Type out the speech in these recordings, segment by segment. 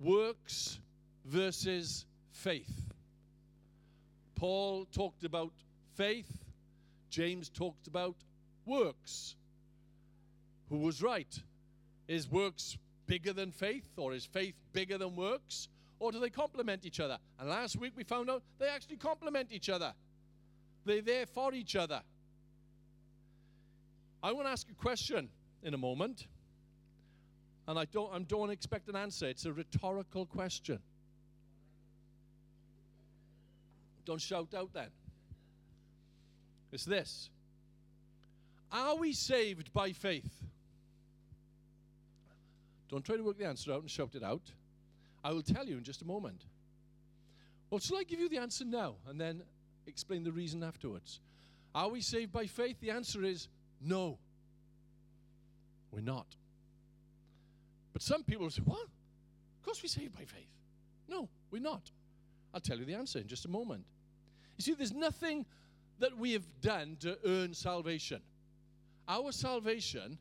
works versus faith. Paul talked about faith, James talked about works. Who was right? Is works bigger than faith, or is faith bigger than works? Or do they complement each other? And last week we found out they actually complement each other, they're there for each other. I want to ask a question in a moment, and I don't, I don't expect an answer. It's a rhetorical question. Don't shout out then. It's this Are we saved by faith? Don't try to work the answer out and shout it out. I will tell you in just a moment. Well, shall I give you the answer now and then explain the reason afterwards? Are we saved by faith? The answer is no. We're not. But some people say, What? Of course we're saved by faith. No, we're not. I'll tell you the answer in just a moment. You see, there's nothing that we have done to earn salvation. Our salvation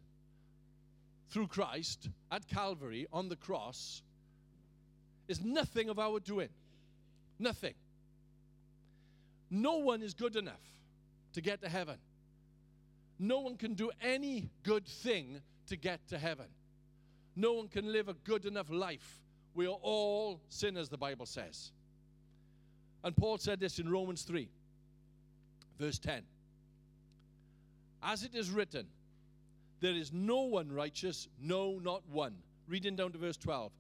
through Christ at Calvary on the cross is nothing of our doing. Nothing. No one is good enough to get to heaven. No one can do any good thing to get to heaven. No one can live a good enough life. We are all sinners, the Bible says. And Paul said this in Romans 3, verse 10. As it is written, there is no one righteous, no, not one. Reading down to verse 12.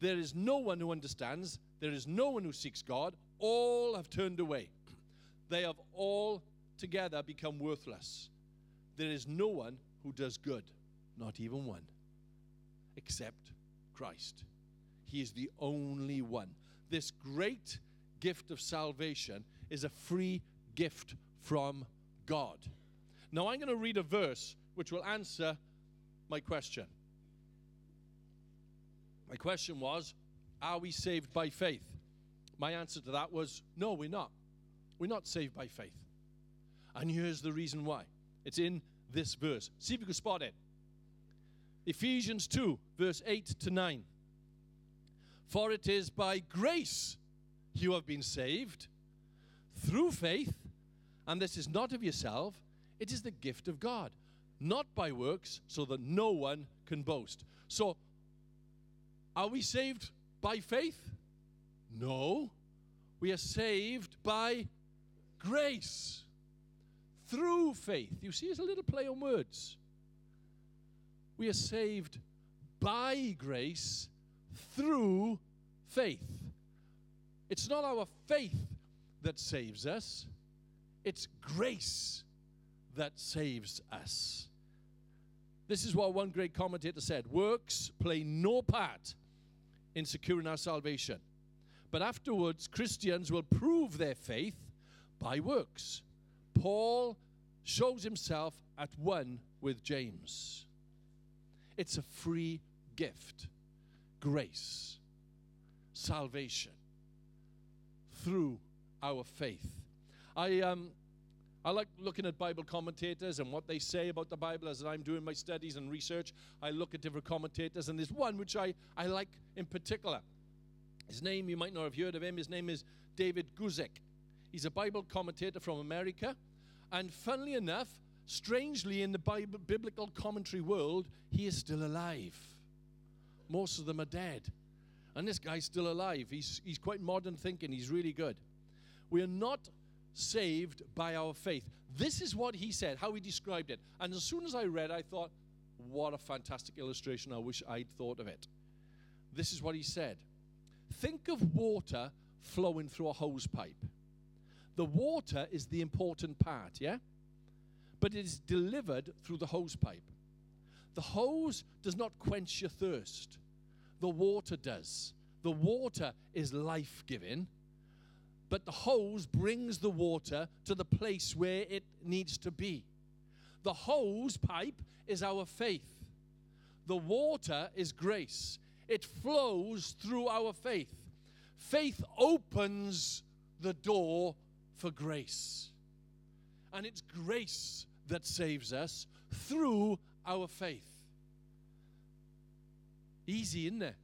There is no one who understands, there is no one who seeks God. All have turned away. They have all together become worthless. There is no one who does good, not even one, except Christ. He is the only one. This great gift of salvation is a free gift from God. Now, I'm going to read a verse which will answer my question. My question was Are we saved by faith? My answer to that was No, we're not. We're not saved by faith. And here's the reason why it's in this verse. See if you can spot it. Ephesians 2, verse 8 to 9. For it is by grace you have been saved through faith, and this is not of yourself, it is the gift of God, not by works, so that no one can boast. So, are we saved by faith? No. We are saved by grace through faith. You see, it's a little play on words. We are saved by grace through faith. It's not our faith that saves us, it's grace that saves us. This is what one great commentator said works play no part in securing our salvation. But afterwards, Christians will prove their faith by works. Paul shows himself at one with James. It's a free gift grace, salvation through our faith. I, um, I like looking at Bible commentators and what they say about the Bible as I'm doing my studies and research. I look at different commentators, and there's one which I, I like in particular. His name, you might not have heard of him, his name is David Guzik. He's a Bible commentator from America. And funnily enough, strangely, in the Bible, biblical commentary world, he is still alive. Most of them are dead. And this guy's still alive. He's, he's quite modern thinking. He's really good. We are not saved by our faith. This is what he said, how he described it. And as soon as I read, I thought, what a fantastic illustration. I wish I'd thought of it. This is what he said Think of water flowing through a hose pipe. The water is the important part, yeah? But it is delivered through the hose pipe. The hose does not quench your thirst the water does. The water is life giving, but the hose brings the water to the place where it needs to be. The hose pipe is our faith. The water is grace. It flows through our faith. Faith opens the door for grace. And it's grace that saves us through our faith. Easy, isn't it?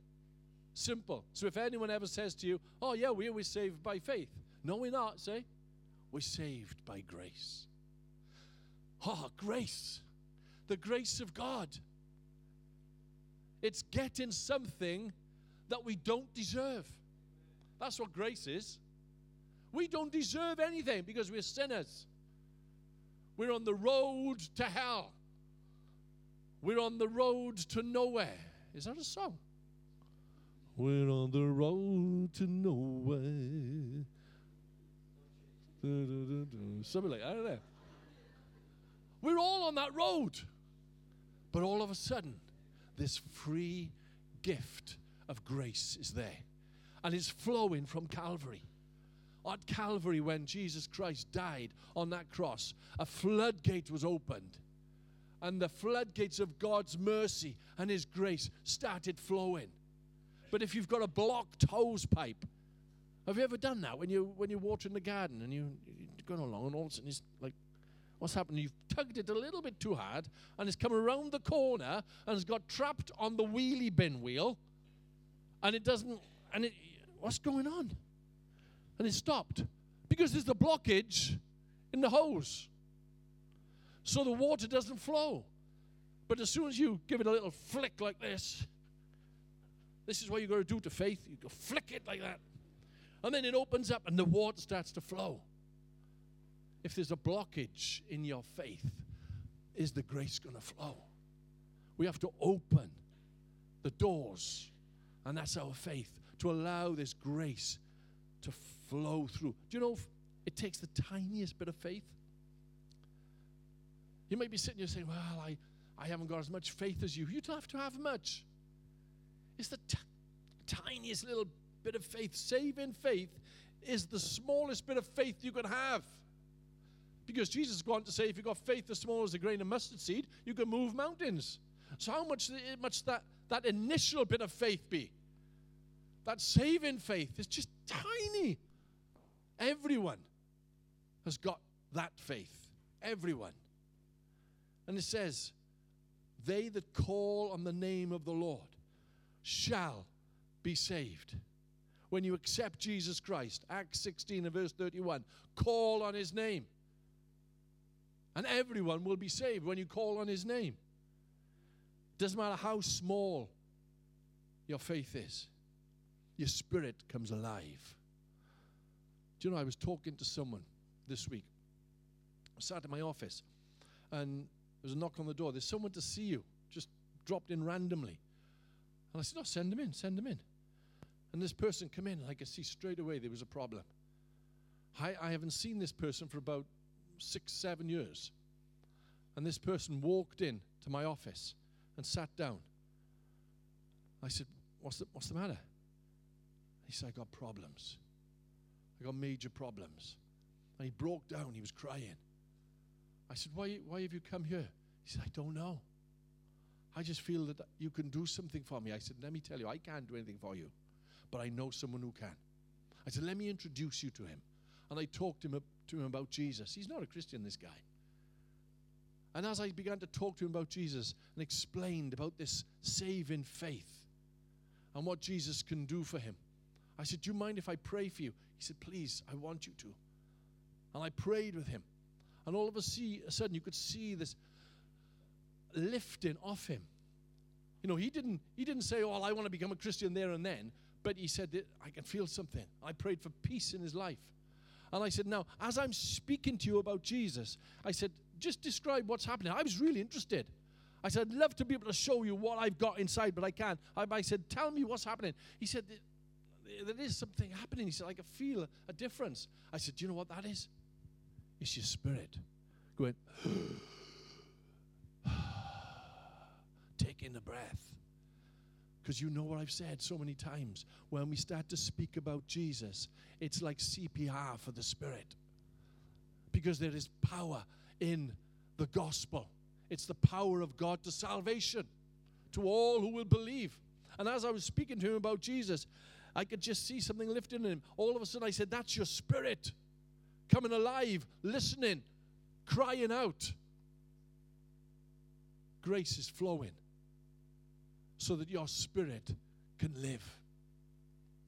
Simple. So if anyone ever says to you, oh, yeah, we were saved by faith. No, we're not, say. We're saved by grace. Oh, grace. The grace of God. It's getting something that we don't deserve. That's what grace is. We don't deserve anything because we're sinners. We're on the road to hell. We're on the road to nowhere. Is that a song? We're on the road to nowhere. Something like that, I don't know. We're all on that road. But all of a sudden, this free gift of grace is there. And it's flowing from Calvary. At Calvary, when Jesus Christ died on that cross, a floodgate was opened. And the floodgates of God's mercy and His grace started flowing. But if you've got a blocked hose pipe, have you ever done that when you when you're watering the garden and you, you're going along and all of a sudden it's like, what's happened? You've tugged it a little bit too hard and it's come around the corner and it's got trapped on the wheelie bin wheel, and it doesn't. And it, what's going on? And it stopped because there's the blockage in the hose, so the water doesn't flow. But as soon as you give it a little flick like this, this is what you got to do to faith. You go flick it like that. And then it opens up and the water starts to flow. If there's a blockage in your faith, is the grace going to flow? We have to open the doors, and that's our faith, to allow this grace to flow through. Do you know it takes the tiniest bit of faith? You might be sitting here saying, Well, I, I haven't got as much faith as you. You don't have to have much. It's the t- tiniest little bit of faith. Saving faith is the smallest bit of faith you can have. Because Jesus is going to say, if you've got faith as small as a grain of mustard seed, you can move mountains. So how much much that, that initial bit of faith be? That saving faith is just tiny. Everyone has got that faith. Everyone. And it says, they that call on the name of the Lord shall be saved. When you accept Jesus Christ, Acts 16 and verse 31, call on his name. And everyone will be saved when you call on his name. Doesn't matter how small your faith is, your spirit comes alive. Do you know, I was talking to someone this week. I sat in my office and there was a knock on the door. There's someone to see you, just dropped in randomly. And I said, Oh, send him in, send him in. And this person came in, and I could see straight away there was a problem. I, I haven't seen this person for about six, seven years. And this person walked in to my office and sat down. I said, What's the, what's the matter? He said, I got problems. I got major problems. And he broke down. He was crying. I said, Why, why have you come here? He said, I don't know. I just feel that you can do something for me. I said, Let me tell you, I can't do anything for you, but I know someone who can. I said, Let me introduce you to him. And I talked him, to him about Jesus. He's not a Christian, this guy. And as I began to talk to him about Jesus and explained about this saving faith and what Jesus can do for him, I said, Do you mind if I pray for you? He said, Please, I want you to. And I prayed with him. And all of a sudden, you could see this lifting off him. You know, he didn't, he didn't say, Oh, I want to become a Christian there and then, but he said, I can feel something. I prayed for peace in his life. And I said, Now, as I'm speaking to you about Jesus, I said, Just describe what's happening. I was really interested. I said, I'd love to be able to show you what I've got inside, but I can't. I, I said, Tell me what's happening. He said, There is something happening. He said, I can feel a difference. I said, Do you know what that is? It's your spirit going, taking a breath. Because you know what I've said so many times. When we start to speak about Jesus, it's like CPR for the Spirit. Because there is power in the gospel, it's the power of God to salvation to all who will believe. And as I was speaking to him about Jesus, I could just see something lifting in him. All of a sudden, I said, That's your spirit coming alive, listening, crying out. Grace is flowing so that your spirit can live.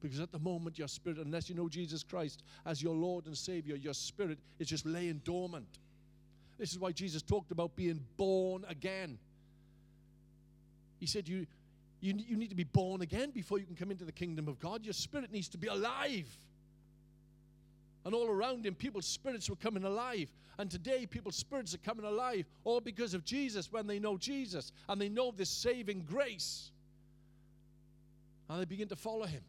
Because at the moment, your spirit, unless you know Jesus Christ as your Lord and Savior, your spirit is just laying dormant. This is why Jesus talked about being born again. He said, you, you, you need to be born again before you can come into the kingdom of God. Your spirit needs to be alive. And all around him, people's spirits were coming alive. And today, people's spirits are coming alive all because of Jesus when they know Jesus and they know this saving grace. And they begin to follow him.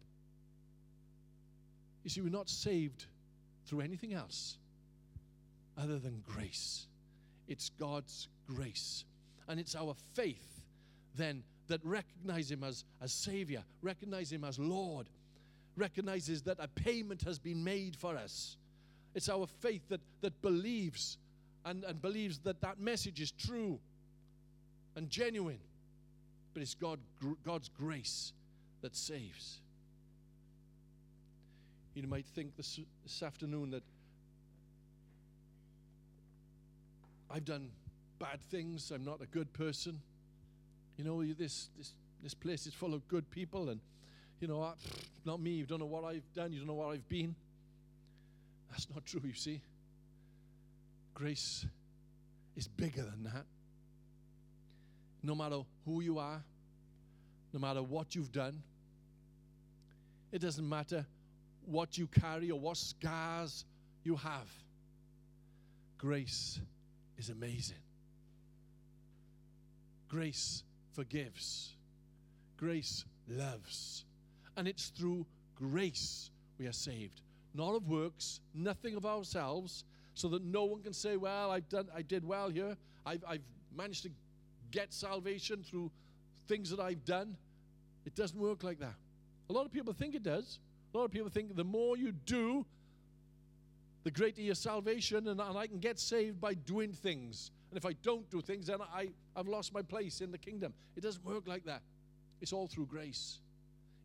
You see, we're not saved through anything else other than grace. It's God's grace. And it's our faith then that recognize him as, as Savior, recognize him as Lord, recognizes that a payment has been made for us. It's our faith that, that believes and, and believes that that message is true and genuine. But it's God, God's grace that saves. You might think this, this afternoon that I've done bad things, I'm not a good person. You know, this, this, this place is full of good people, and, you know, not me. You don't know what I've done, you don't know what I've been. That's not true, you see. Grace is bigger than that. No matter who you are, no matter what you've done, it doesn't matter what you carry or what scars you have. Grace is amazing. Grace forgives, grace loves. And it's through grace we are saved, not of works, nothing of ourselves, so that no one can say, Well, I've done, I did well here. I've, I've managed to get salvation through things that I've done. It doesn't work like that. A lot of people think it does. A lot of people think the more you do, the greater your salvation, and, and I can get saved by doing things. And if I don't do things, then I, I've lost my place in the kingdom. It doesn't work like that. It's all through grace.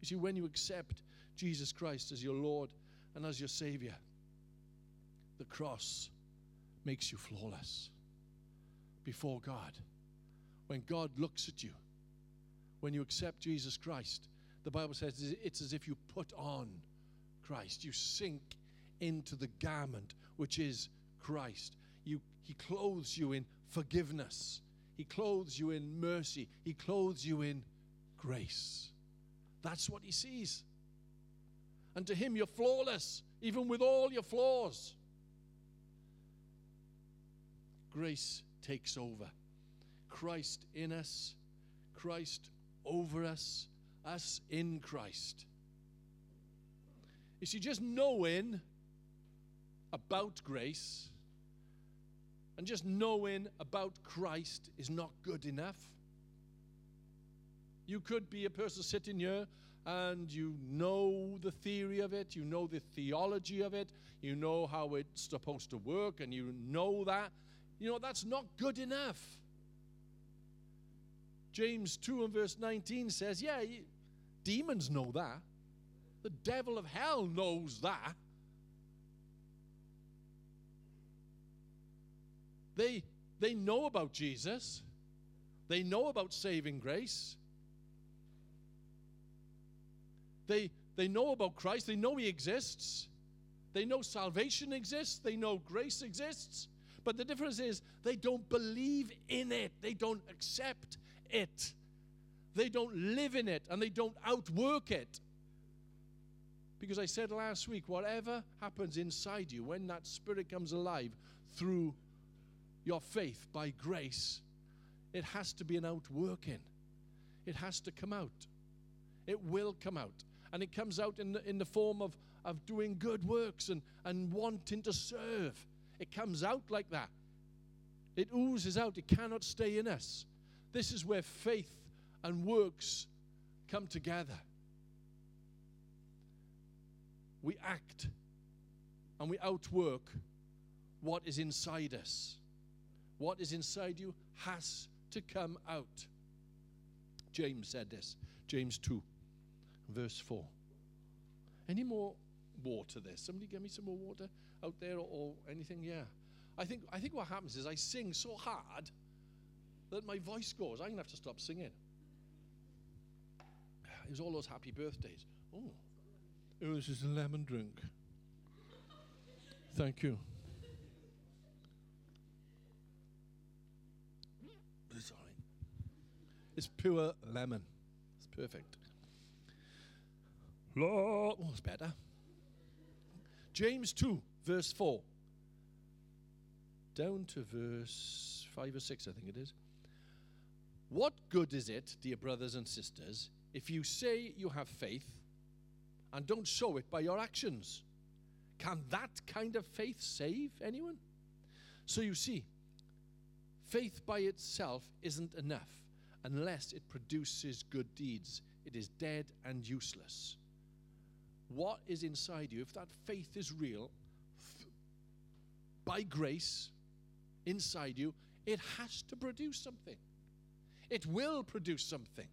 You see, when you accept Jesus Christ as your Lord and as your Savior, the cross makes you flawless before God. When God looks at you, when you accept Jesus Christ, the Bible says it's as if you put on Christ. You sink into the garment which is Christ. You, he clothes you in forgiveness. He clothes you in mercy. He clothes you in grace. That's what he sees. And to him, you're flawless, even with all your flaws. Grace takes over. Christ in us, Christ over us, us in Christ. You see, just knowing about grace and just knowing about Christ is not good enough. You could be a person sitting here and you know the theory of it, you know the theology of it, you know how it's supposed to work, and you know that. You know, that's not good enough. James 2 and verse 19 says, Yeah, demons know that. The devil of hell knows that. They, they know about Jesus, they know about saving grace. They, they know about Christ, they know He exists, they know salvation exists, they know grace exists. But the difference is they don't believe in it, they don't accept it, they don't live in it, and they don't outwork it. Because I said last week, whatever happens inside you when that spirit comes alive through your faith by grace, it has to be an outworking. It has to come out. It will come out. And it comes out in the, in the form of, of doing good works and, and wanting to serve. It comes out like that. It oozes out. It cannot stay in us. This is where faith and works come together. We act and we outwork what is inside us. What is inside you has to come out. James said this, James 2, verse 4. Any more water there? Somebody give me some more water out there or, or anything? Yeah. I think, I think what happens is I sing so hard that my voice goes. I'm going to have to stop singing. It was all those happy birthdays. Oh, it was just a lemon drink. Thank you. It's all right. It's pure lemon. It's perfect. Lord, oh, it's better. James 2, verse 4. Down to verse 5 or 6, I think it is. What good is it, dear brothers and sisters, if you say you have faith and don't show it by your actions? Can that kind of faith save anyone? So you see, faith by itself isn't enough unless it produces good deeds. It is dead and useless. What is inside you, if that faith is real, by grace inside you, it has to produce something. It will produce something.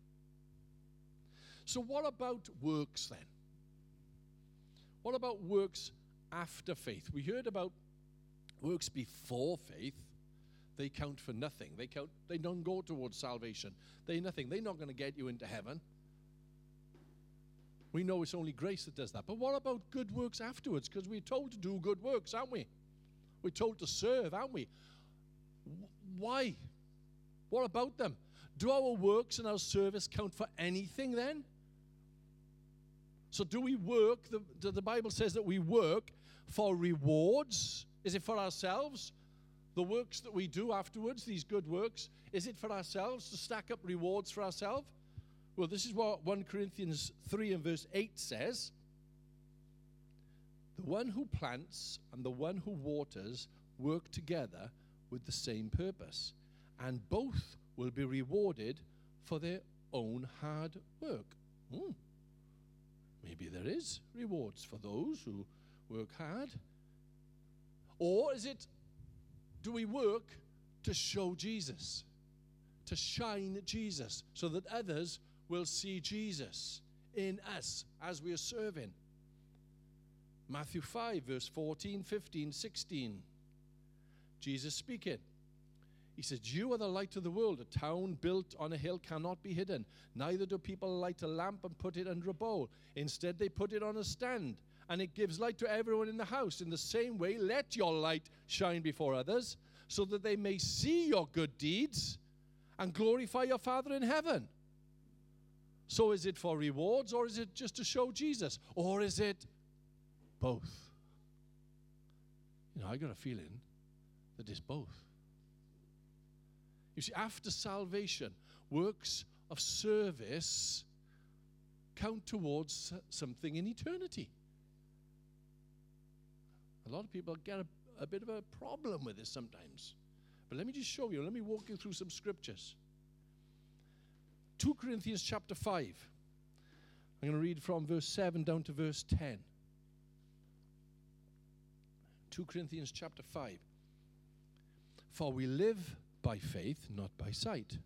So, what about works then? What about works after faith? We heard about works before faith. They count for nothing. They count. They don't go towards salvation. They nothing. They're not going to get you into heaven. We know it's only grace that does that. But what about good works afterwards? Because we're told to do good works, aren't we? We're told to serve, aren't we? Why? What about them? Do our works and our service count for anything then? So, do we work? The, the Bible says that we work for rewards. Is it for ourselves? The works that we do afterwards, these good works, is it for ourselves to stack up rewards for ourselves? Well, this is what 1 Corinthians 3 and verse 8 says The one who plants and the one who waters work together with the same purpose, and both will be rewarded for their own hard work. Hmm. Maybe there is rewards for those who work hard. Or is it, do we work to show Jesus? To shine Jesus so that others will see Jesus in us as we are serving. Matthew 5, verse 14, 15, 16. Jesus speaking. He says, You are the light of the world. A town built on a hill cannot be hidden. Neither do people light a lamp and put it under a bowl. Instead, they put it on a stand, and it gives light to everyone in the house. In the same way, let your light shine before others, so that they may see your good deeds and glorify your Father in heaven. So, is it for rewards, or is it just to show Jesus, or is it both? You know, I got a feeling that it's both. You see, after salvation, works of service count towards something in eternity. A lot of people get a, a bit of a problem with this sometimes. But let me just show you, let me walk you through some scriptures. 2 Corinthians chapter 5. I'm going to read from verse 7 down to verse 10. 2 Corinthians chapter 5. For we live by faith, not by sight.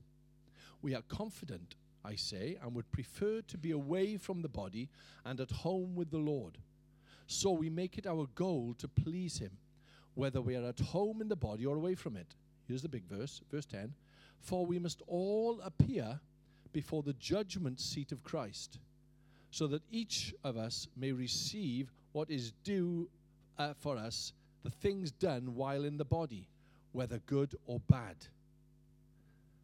We are confident, I say, and would prefer to be away from the body and at home with the Lord. So we make it our goal to please Him, whether we are at home in the body or away from it. Here's the big verse, verse 10 For we must all appear before the judgment seat of Christ, so that each of us may receive what is due uh, for us, the things done while in the body whether good or bad.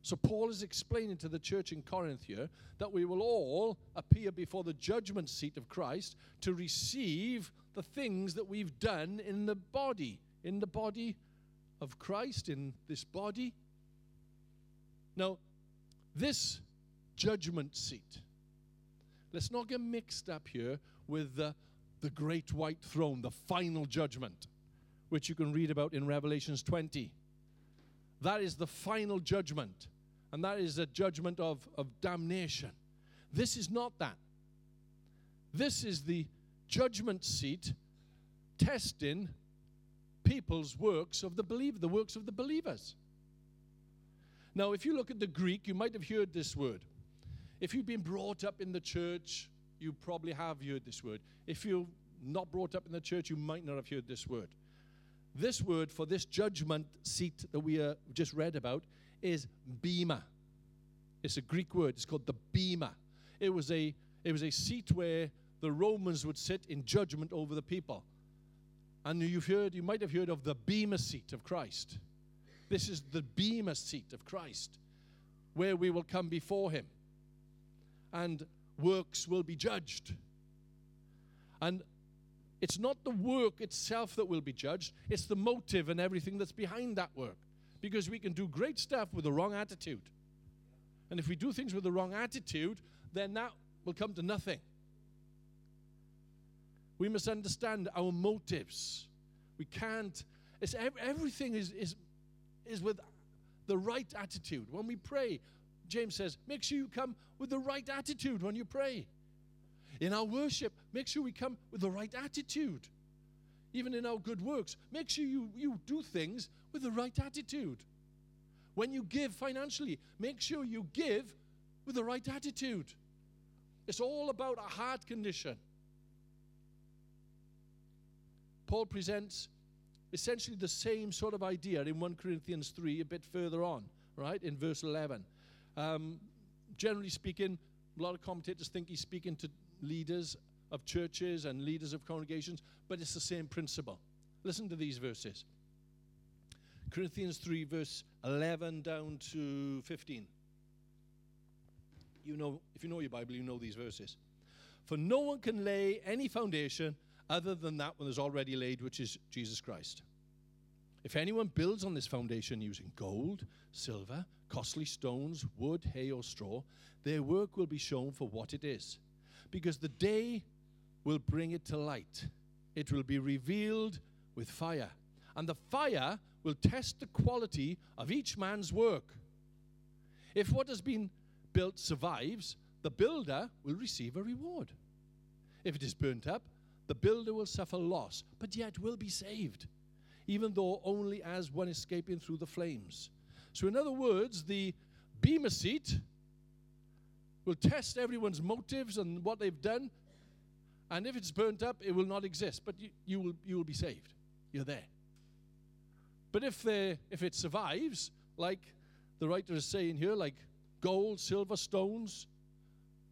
So, Paul is explaining to the church in Corinth here that we will all appear before the judgment seat of Christ to receive the things that we've done in the body, in the body of Christ, in this body. Now, this judgment seat, let's not get mixed up here with the, the great white throne, the final judgment which you can read about in Revelations 20. That is the final judgment, and that is a judgment of, of damnation. This is not that. This is the judgment seat testing people's works of the believer, the works of the believers. Now, if you look at the Greek, you might have heard this word. If you've been brought up in the church, you probably have heard this word. If you're not brought up in the church, you might not have heard this word. This word for this judgment seat that we uh, just read about is bema. It's a Greek word. It's called the bema. It was a it was a seat where the Romans would sit in judgment over the people. And you've heard, you might have heard of the Bema seat of Christ. This is the Bema seat of Christ, where we will come before him. And works will be judged. And it's not the work itself that will be judged, it's the motive and everything that's behind that work. Because we can do great stuff with the wrong attitude. And if we do things with the wrong attitude, then that will come to nothing. We must understand our motives. We can't, it's everything is, is, is with the right attitude. When we pray, James says, make sure you come with the right attitude when you pray. In our worship, make sure we come with the right attitude. Even in our good works, make sure you, you do things with the right attitude. When you give financially, make sure you give with the right attitude. It's all about a heart condition. Paul presents essentially the same sort of idea in 1 Corinthians 3, a bit further on, right, in verse 11. Um, generally speaking, a lot of commentators think he's speaking to leaders of churches and leaders of congregations, but it's the same principle. Listen to these verses Corinthians 3, verse 11 down to 15. You know, if you know your Bible, you know these verses. For no one can lay any foundation other than that one is already laid, which is Jesus Christ. If anyone builds on this foundation using gold, silver, costly stones, wood, hay, or straw, their work will be shown for what it is because the day will bring it to light. It will be revealed with fire. And the fire will test the quality of each man's work. If what has been built survives, the builder will receive a reward. If it is burnt up, the builder will suffer loss, but yet will be saved, even though only as one escaping through the flames. So, in other words, the Bema seat will test everyone's motives and what they've done. And if it's burnt up, it will not exist. But you, you, will, you will be saved. You're there. But if, if it survives, like the writer is saying here, like gold, silver, stones,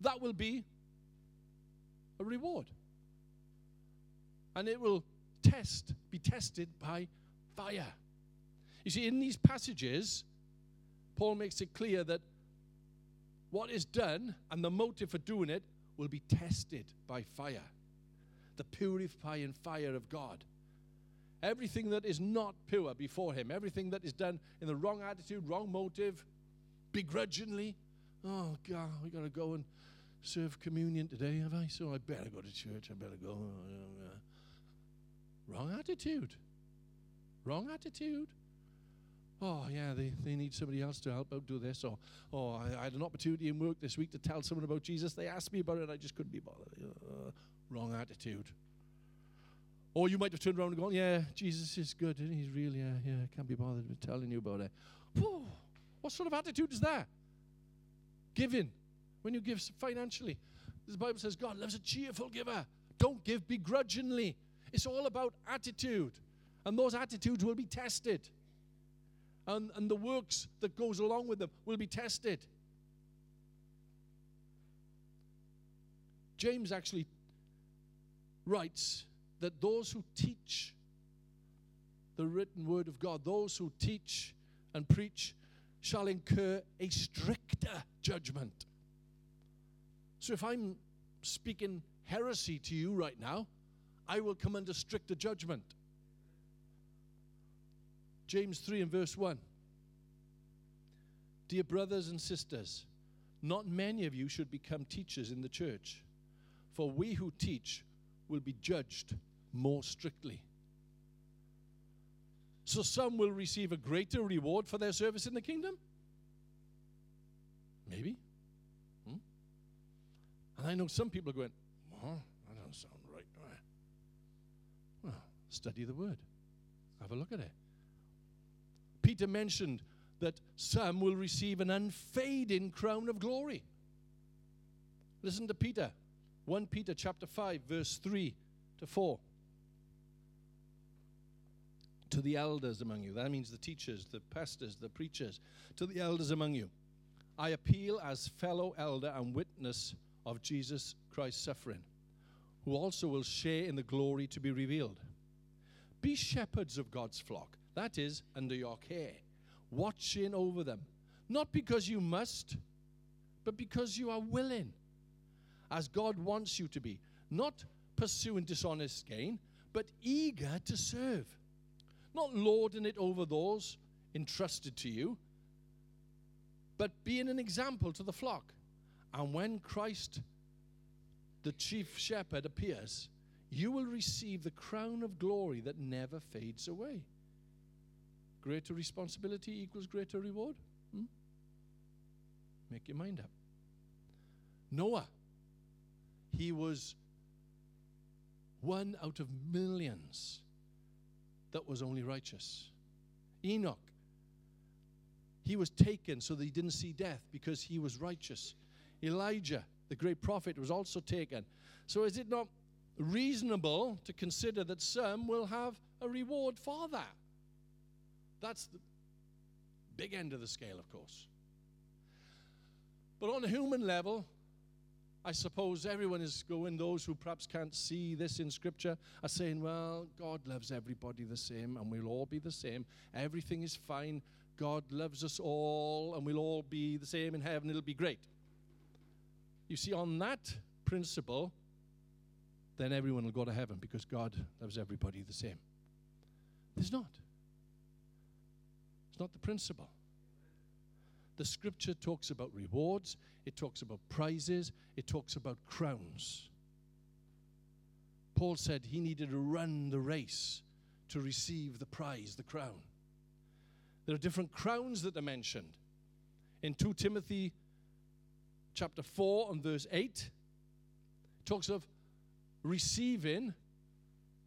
that will be a reward. And it will test, be tested by fire. You see, in these passages, Paul makes it clear that what is done and the motive for doing it will be tested by fire. The purifying fire of God. Everything that is not pure before Him, everything that is done in the wrong attitude, wrong motive, begrudgingly. Oh, God, we got to go and serve communion today, have I? So I better go to church. I better go. Uh, uh, uh. Wrong attitude. Wrong attitude oh, yeah, they, they need somebody else to help out do this. Or, oh, I, I had an opportunity in work this week to tell someone about Jesus. They asked me about it, I just couldn't be bothered. Uh, wrong attitude. Or you might have turned around and gone, yeah, Jesus is good. He's really, yeah, yeah, can't be bothered with telling you about it. Whew, what sort of attitude is that? Giving. When you give financially. The Bible says God loves a cheerful giver. Don't give begrudgingly. It's all about attitude. And those attitudes will be tested and, and the works that goes along with them will be tested. James actually writes that those who teach the written word of God, those who teach and preach, shall incur a stricter judgment. So if I'm speaking heresy to you right now, I will come under stricter judgment. James 3 and verse 1. Dear brothers and sisters, not many of you should become teachers in the church, for we who teach will be judged more strictly. So some will receive a greater reward for their service in the kingdom? Maybe. Hmm? And I know some people are going, well, that doesn't sound right. Well, study the word. Have a look at it. Peter mentioned that some will receive an unfading crown of glory. Listen to Peter. 1 Peter chapter 5 verse 3 to 4. To the elders among you, that means the teachers, the pastors, the preachers, to the elders among you. I appeal as fellow elder and witness of Jesus Christ's suffering, who also will share in the glory to be revealed. Be shepherds of God's flock, that is, under your care, watching over them, not because you must, but because you are willing, as God wants you to be, not pursuing dishonest gain, but eager to serve, not lording it over those entrusted to you, but being an example to the flock. And when Christ, the chief shepherd, appears, you will receive the crown of glory that never fades away. Greater responsibility equals greater reward? Hmm? Make your mind up. Noah, he was one out of millions that was only righteous. Enoch, he was taken so that he didn't see death because he was righteous. Elijah, the great prophet, was also taken. So is it not reasonable to consider that some will have a reward for that? That's the big end of the scale, of course. But on a human level, I suppose everyone is going, those who perhaps can't see this in Scripture are saying, well, God loves everybody the same, and we'll all be the same. Everything is fine. God loves us all, and we'll all be the same in heaven. It'll be great. You see, on that principle, then everyone will go to heaven because God loves everybody the same. There's not. It's not the principle. The scripture talks about rewards, it talks about prizes, it talks about crowns. Paul said he needed to run the race to receive the prize, the crown. There are different crowns that are mentioned. In 2 Timothy chapter 4 and verse 8, it talks of receiving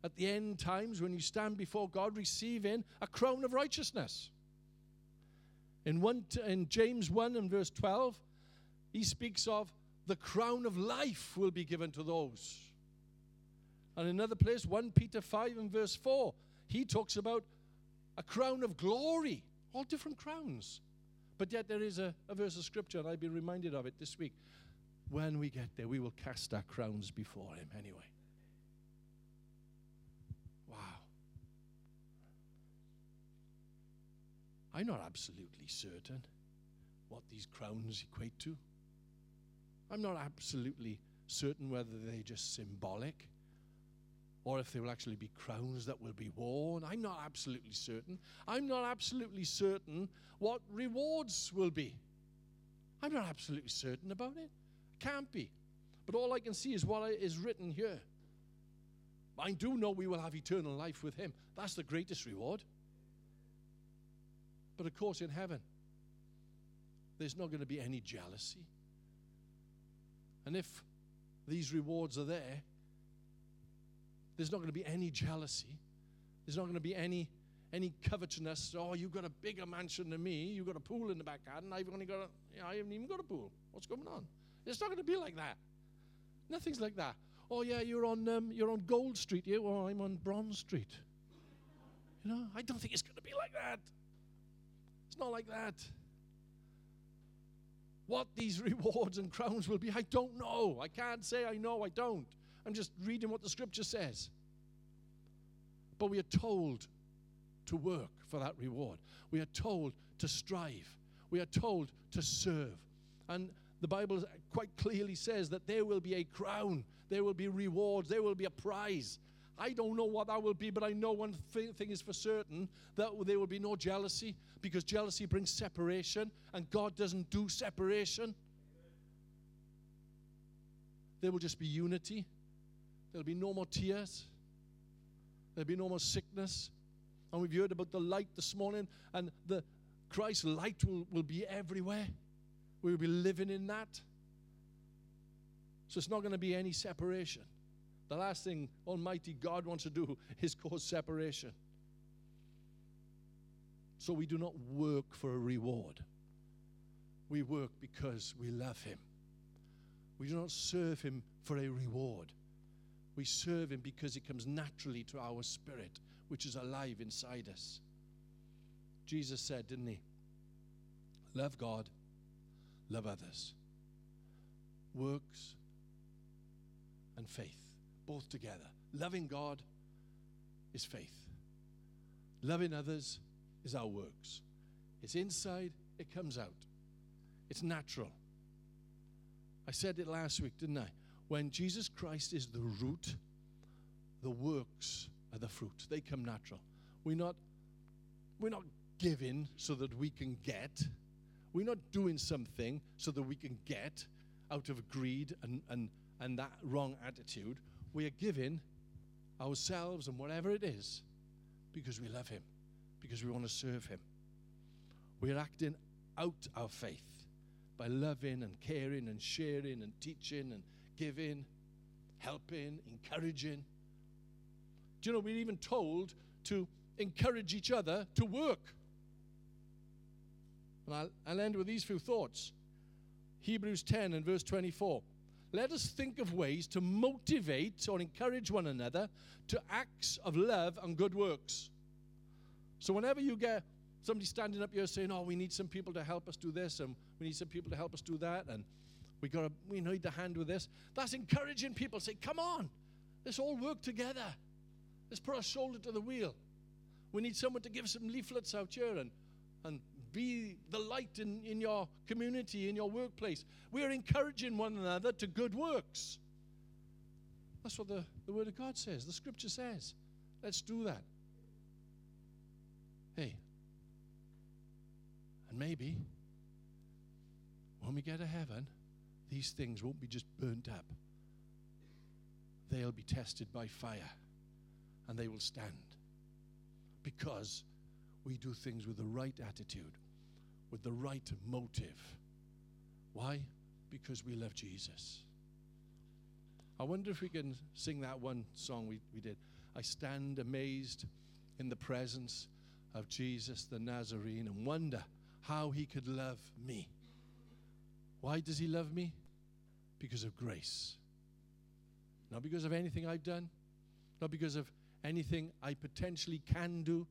at the end times when you stand before God, receiving a crown of righteousness. In, one, in James 1 and verse 12, he speaks of the crown of life will be given to those. And another place, 1 Peter 5 and verse 4, he talks about a crown of glory, all different crowns. But yet there is a, a verse of scripture, and I've been reminded of it this week. When we get there, we will cast our crowns before him anyway. I'm not absolutely certain what these crowns equate to. I'm not absolutely certain whether they're just symbolic or if they will actually be crowns that will be worn. I'm not absolutely certain. I'm not absolutely certain what rewards will be. I'm not absolutely certain about it. Can't be. But all I can see is what is written here. I do know we will have eternal life with Him. That's the greatest reward. But of course, in heaven, there's not going to be any jealousy. And if these rewards are there, there's not going to be any jealousy. There's not going to be any any covetousness. Oh, you've got a bigger mansion than me. You've got a pool in the back garden. I've only got a, you know, I haven't even got a pool. What's going on? It's not going to be like that. Nothing's like that. Oh yeah, you're on um, you're on Gold Street. Yeah, well, I'm on Bronze Street. You know, I don't think it's going to be like that. It's not like that. What these rewards and crowns will be, I don't know. I can't say I know, I don't. I'm just reading what the scripture says. But we are told to work for that reward. We are told to strive. We are told to serve. And the Bible quite clearly says that there will be a crown, there will be rewards, there will be a prize. I don't know what that will be, but I know one thing, is for certain that there will be no jealousy because jealousy brings separation and God doesn't do separation. There will just be unity. There'll be no more tears. There'll be no more sickness. And we've heard about the light this morning, and the Christ's light will, will be everywhere. We will be living in that. So it's not going to be any separation. The last thing Almighty God wants to do is cause separation. So we do not work for a reward. We work because we love Him. We do not serve Him for a reward. We serve Him because it comes naturally to our spirit, which is alive inside us. Jesus said, didn't He? Love God, love others. Works and faith both together. Loving God is faith, loving others is our works. It's inside, it comes out. It's natural. I said it last week, didn't I? When Jesus Christ is the root, the works are the fruit. They come natural. We're not, we're not giving so that we can get. We're not doing something so that we can get out of greed and, and, and that wrong attitude. We are giving ourselves and whatever it is because we love Him, because we want to serve Him. We're acting out our faith by loving and caring and sharing and teaching and giving, helping, encouraging. Do you know, we're even told to encourage each other to work. And I'll, I'll end with these few thoughts. Hebrews 10 and verse 24. Let us think of ways to motivate or encourage one another to acts of love and good works. So, whenever you get somebody standing up here saying, Oh, we need some people to help us do this, and we need some people to help us do that, and we gotta, we need a hand with this, that's encouraging people. Say, Come on, let's all work together. Let's put our shoulder to the wheel. We need someone to give some leaflets out here and, and be the light in, in your community, in your workplace. We are encouraging one another to good works. That's what the, the Word of God says, the Scripture says. Let's do that. Hey, and maybe when we get to heaven, these things won't be just burnt up, they'll be tested by fire and they will stand because we do things with the right attitude, with the right motive. Why? Because we love Jesus. I wonder if we can sing that one song we, we did. I stand amazed in the presence of Jesus the Nazarene and wonder how he could love me. Why does he love me? Because of grace. Not because of anything I've done, not because of anything I potentially can do.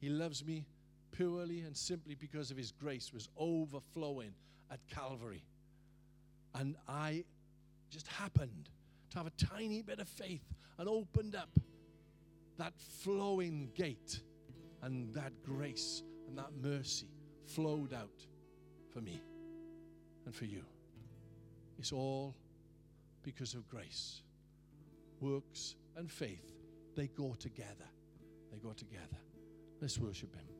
He loves me purely and simply because of his grace was overflowing at Calvary. And I just happened to have a tiny bit of faith and opened up that flowing gate and that grace and that mercy flowed out for me and for you. It's all because of grace. Works and faith, they go together. They go together. Let's worship Him.